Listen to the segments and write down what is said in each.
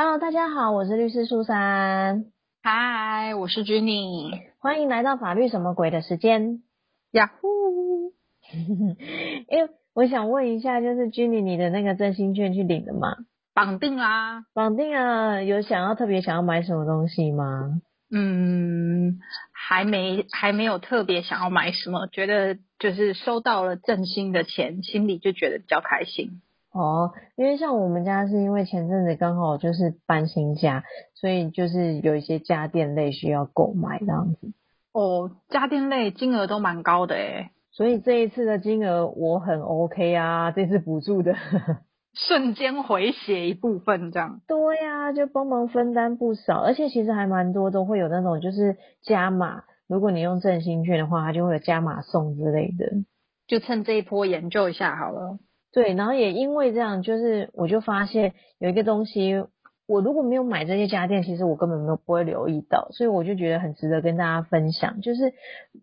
Hello，大家好，我是律师苏珊。嗨，我是 Jenny。欢迎来到法律什么鬼的时间。呀呼！因为我想问一下，就是 Jenny，你的那个振兴券去领了吗？绑定啦，绑定啊！有想要特别想要买什么东西吗？嗯，还没还没有特别想要买什么，觉得就是收到了振兴的钱，心里就觉得比较开心。哦，因为像我们家是因为前阵子刚好就是搬新家，所以就是有一些家电类需要购买这样子。哦，家电类金额都蛮高的诶所以这一次的金额我很 OK 啊，这次补助的 瞬间回血一部分这样。对呀、就帮忙分担不少，而且其实还蛮多都会有那种就是加码，如果你用振兴券的话，它就会有加码送之类的。就趁这一波研究一下好了。对，然后也因为这样，就是我就发现有一个东西，我如果没有买这些家电，其实我根本没有不会留意到，所以我就觉得很值得跟大家分享。就是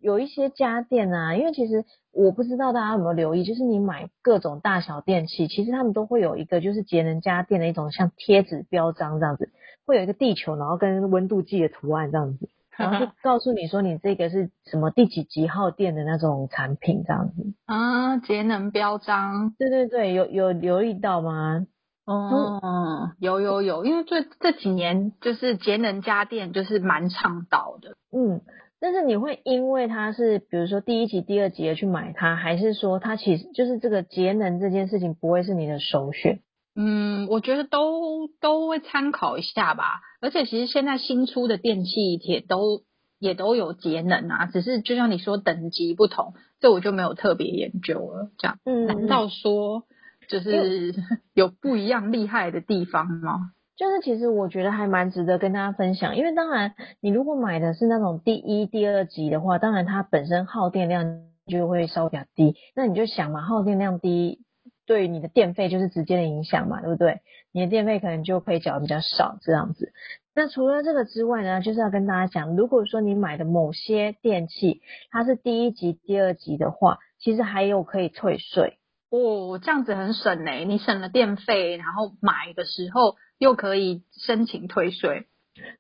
有一些家电啊，因为其实我不知道大家有没有留意，就是你买各种大小电器，其实他们都会有一个就是节能家电的一种像贴纸标章这样子，会有一个地球，然后跟温度计的图案这样子，然后就告诉你说你这个是什么第几几号电的那种产品这样子。啊，节能标章。对对对，有有留意到吗？哦，有有有，因为这这几年就是节能家电就是蛮倡导的。嗯，但是你会因为它是比如说第一集、第二集的去买它，还是说它其实就是这个节能这件事情不会是你的首选？嗯，我觉得都都会参考一下吧。而且其实现在新出的电器也都也都有节能啊，只是就像你说等级不同，这我就没有特别研究了。这样，嗯难道说就是 有不一样厉害的地方吗？就是其实我觉得还蛮值得跟大家分享，因为当然你如果买的是那种第一、第二级的话，当然它本身耗电量就会稍微比较低，那你就想嘛，耗电量低。对你的电费就是直接的影响嘛，对不对？你的电费可能就可以缴的比较少这样子。那除了这个之外呢，就是要跟大家讲，如果说你买的某些电器它是第一级、第二级的话，其实还有可以退税。哦，这样子很省诶，你省了电费，然后买的时候又可以申请退税。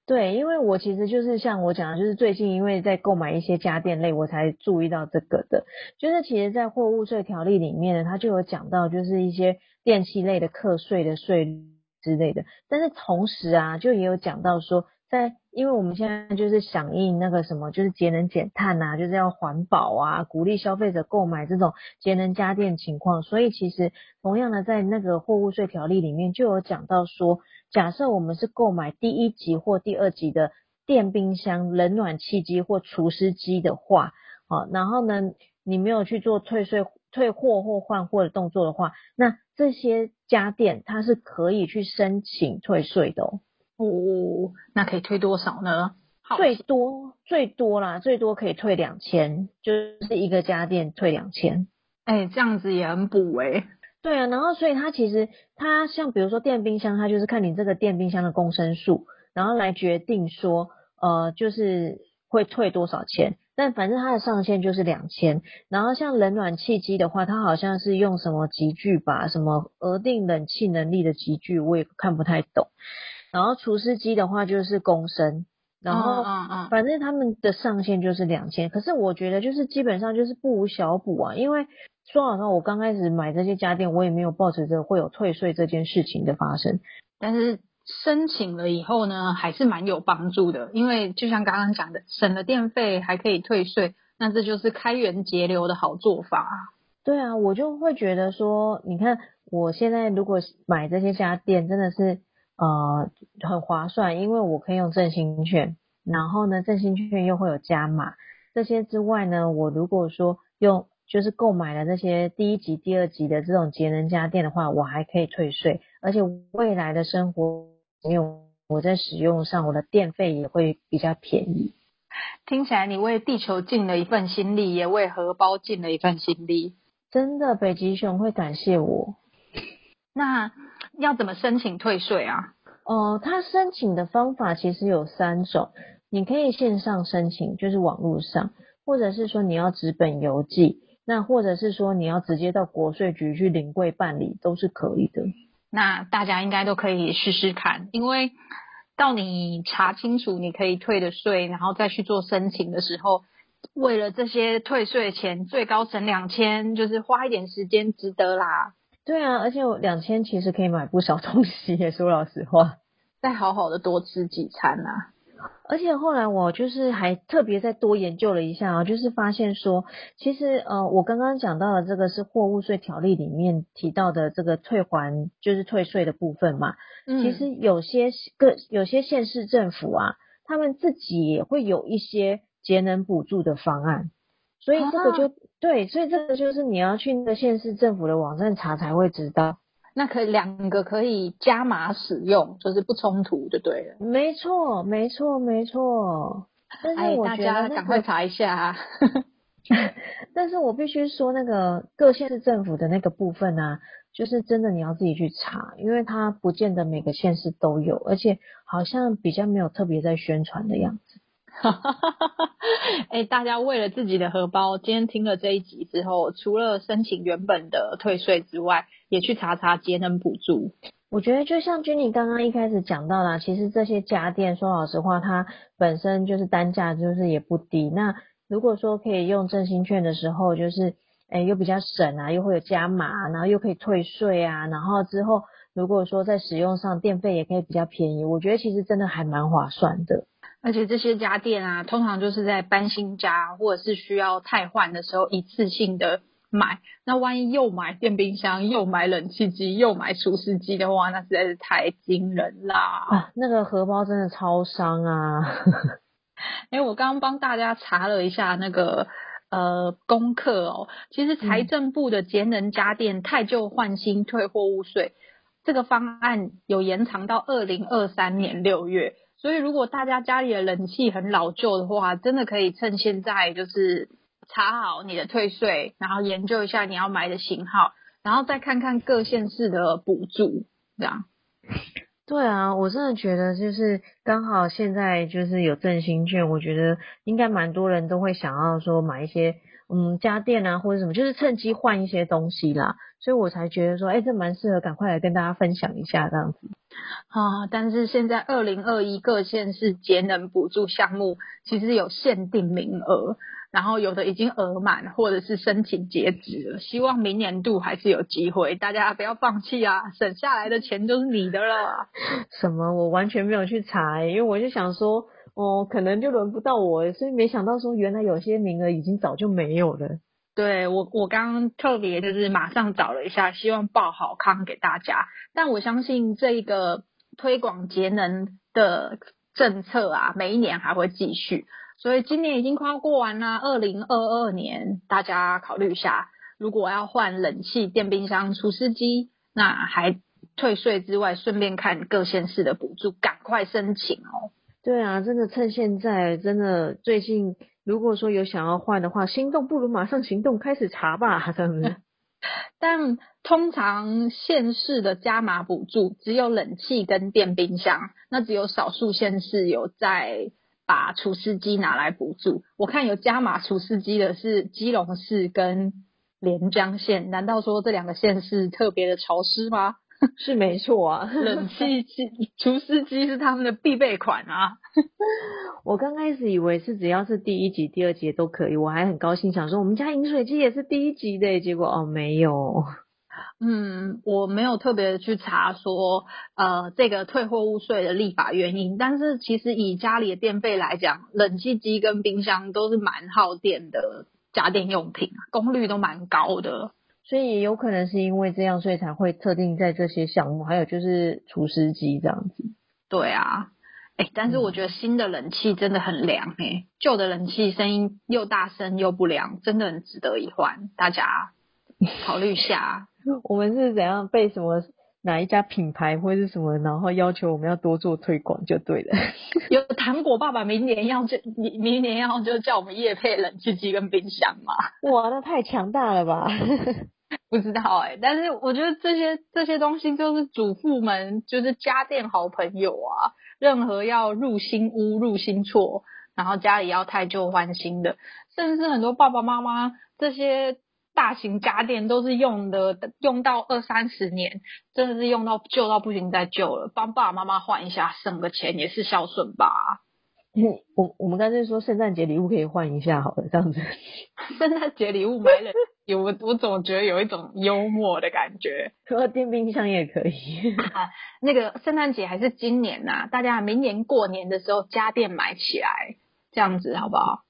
对，因为我其实就是像我讲的，就是最近因为在购买一些家电类，我才注意到这个的。就是其实，在货物税条例里面呢，它就有讲到，就是一些电器类的课税的税率之类的。但是同时啊，就也有讲到说，在因为我们现在就是响应那个什么，就是节能减碳啊，就是要环保啊，鼓励消费者购买这种节能家电情况。所以其实同样的，在那个货物税条例里面就有讲到说。假设我们是购买第一级或第二级的电冰箱、冷暖气机或除湿机的话，好，然后呢，你没有去做退税、退货或换货的动作的话，那这些家电它是可以去申请退税的哦。哦，那可以退多少呢？好最多最多啦，最多可以退两千，就是一个家电退两千。哎，这样子也很补哎。对啊，然后所以它其实它像比如说电冰箱，它就是看你这个电冰箱的公升数，然后来决定说呃就是会退多少钱。但反正它的上限就是两千。然后像冷暖气机的话，它好像是用什么集聚吧，什么额定冷气能力的集聚，我也看不太懂。然后除湿机的话就是公升，然后反正他们的上限就是两千。可是我觉得就是基本上就是不无小补啊，因为。说好话，我刚开始买这些家电，我也没有抱持着会有退税这件事情的发生。但是申请了以后呢，还是蛮有帮助的，因为就像刚刚讲的，省了电费还可以退税，那这就是开源节流的好做法。对啊，我就会觉得说，你看我现在如果买这些家电，真的是呃很划算，因为我可以用振兴券，然后呢振兴券又会有加码。这些之外呢，我如果说用就是购买了这些第一级、第二级的这种节能家电的话，我还可以退税，而且未来的生活没有我在使用上，我的电费也会比较便宜。听起来你为地球尽了一份心力，也为荷包尽了一份心力。真的，北极熊会感谢我。那要怎么申请退税啊？哦，他申请的方法其实有三种，你可以线上申请，就是网络上，或者是说你要纸本邮寄。那或者是说你要直接到国税局去领柜办理，都是可以的。那大家应该都可以试试看，因为到你查清楚你可以退的税，然后再去做申请的时候，为了这些退税钱，最高省两千，就是花一点时间值得啦。对啊，而且我两千其实可以买不少东西，说老实话，再好好的多吃几餐啊。而且后来我就是还特别再多研究了一下啊，就是发现说，其实呃，我刚刚讲到的这个是货物税条例里面提到的这个退还就是退税的部分嘛。嗯。其实有些个有些县市政府啊，他们自己也会有一些节能补助的方案，所以这个就对，所以这个就是你要去那个县市政府的网站查才会知道。那可以两个可以加码使用，就是不冲突就对了。没错，没错，没错。哎，大家赶快查一下。啊 但是我必须说，那个各县市政府的那个部分呢，就是真的你要自己去查，因为它不见得每个县市都有，而且好像比较没有特别在宣传的样子。大家为了自己的荷包，今天听了这一集之后，除了申请原本的退税之外，也去查查节能补助。我觉得就像君妮刚刚一开始讲到啦，其实这些家电说老实话，它本身就是单价就是也不低。那如果说可以用振兴券的时候，就是哎又比较省啊，又会有加码，然后又可以退税啊，然后之后如果说在使用上电费也可以比较便宜，我觉得其实真的还蛮划算的。而且这些家电啊，通常就是在搬新家或者是需要汰换的时候一次性的买。那万一又买电冰箱、又买冷气机、又买除湿机的话，那实在是太惊人啦！啊，那个荷包真的超伤啊！哎，我刚刚帮大家查了一下那个呃功课哦，其实财政部的节能家电太旧换新退货物税这个方案有延长到二零二三年六月。所以，如果大家家里的冷气很老旧的话，真的可以趁现在就是查好你的退税，然后研究一下你要买的型号，然后再看看各县市的补助，这样。对啊，我真的觉得就是刚好现在就是有振兴券，我觉得应该蛮多人都会想要说买一些嗯家电啊或者什么，就是趁机换一些东西啦。所以我才觉得说，哎，这蛮适合赶快来跟大家分享一下这样子。啊，但是现在二零二一各县市节能补助项目其实有限定名额，然后有的已经额满或者是申请截止了，希望明年度还是有机会，大家不要放弃啊，省下来的钱都是你的了。什么？我完全没有去查，因为我就想说，哦，可能就轮不到我，所以没想到说原来有些名额已经早就没有了。对我，我刚特别就是马上找了一下，希望报好康给大家。但我相信这一个推广节能的政策啊，每一年还会继续。所以今年已经快要过完啦，二零二二年大家考虑一下，如果要换冷气、电冰箱、除湿机，那还退税之外，顺便看各县市的补助，赶快申请哦。对啊，真的趁现在，真的最近。如果说有想要换的话，心动不如马上行动，开始查吧，这样子。但通常县市的加码补助只有冷气跟电冰箱，那只有少数县市有在把除湿机拿来补助。我看有加码除湿机的是基隆市跟连江县，难道说这两个县市特别的潮湿吗？是没错啊，冷气机、除湿机是他们的必备款啊。我刚开始以为是只要是第一集、第二集都可以，我还很高兴，想说我们家饮水机也是第一集的，结果哦没有。嗯，我没有特别去查说呃这个退货物税的立法原因，但是其实以家里的电费来讲，冷气机跟冰箱都是蛮耗电的家电用品，功率都蛮高的。所以也有可能是因为这样，所以才会特定在这些项目，还有就是除湿机这样子。对啊，哎，但是我觉得新的冷气真的很凉哎，旧的冷气声音又大声又不凉，真的很值得一换，大家考虑下。我们是怎样被什么哪一家品牌或是什么，然后要求我们要多做推广就对了。有糖果爸爸明年要就明明年要就叫我们夜配冷气机跟冰箱嘛？哇，那太强大了吧！不知道哎，但是我觉得这些这些东西就是主妇们就是家电好朋友啊。任何要入新屋、入新厝，然后家里要太旧换新的，甚至很多爸爸妈妈这些大型家电都是用的用到二三十年，真的是用到旧到不行再旧了，帮爸爸妈妈换一下，省个钱也是孝顺吧。我我们干脆说圣诞节礼物可以换一下好了，这样子。圣诞节礼物买了，有我我总觉得有一种幽默的感觉。说电冰箱也可以。那个圣诞节还是今年呐，大家明年过年的时候家电买起来，这样子好不好？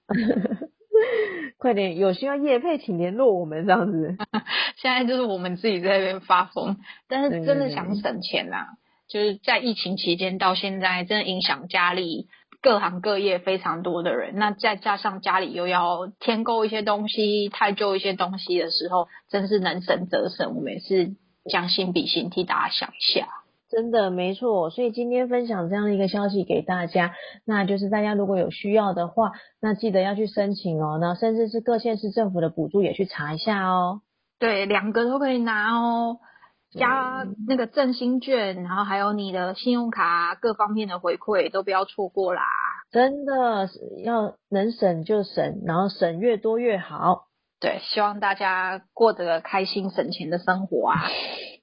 快点，有需要叶配请联络我们这样子。现在就是我们自己在那边发疯，但是真的想省钱呐，就是在疫情期间到现在，真的影响家里。各行各业非常多的人，那再加上家里又要添购一些东西、太旧一些东西的时候，真是能省则省。我们也是将心比心，替大家想一下。真的没错，所以今天分享这样的一个消息给大家，那就是大家如果有需要的话，那记得要去申请哦。那甚至是各县市政府的补助也去查一下哦。对，两个都可以拿哦。加那个振兴券，然后还有你的信用卡各方面的回馈都不要错过啦！真的要能省就省，然后省越多越好。对，希望大家过得开心省钱的生活啊！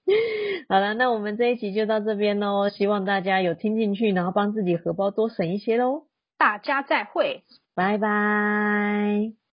好了，那我们这一集就到这边喽，希望大家有听进去，然后帮自己荷包多省一些喽。大家再会，拜拜。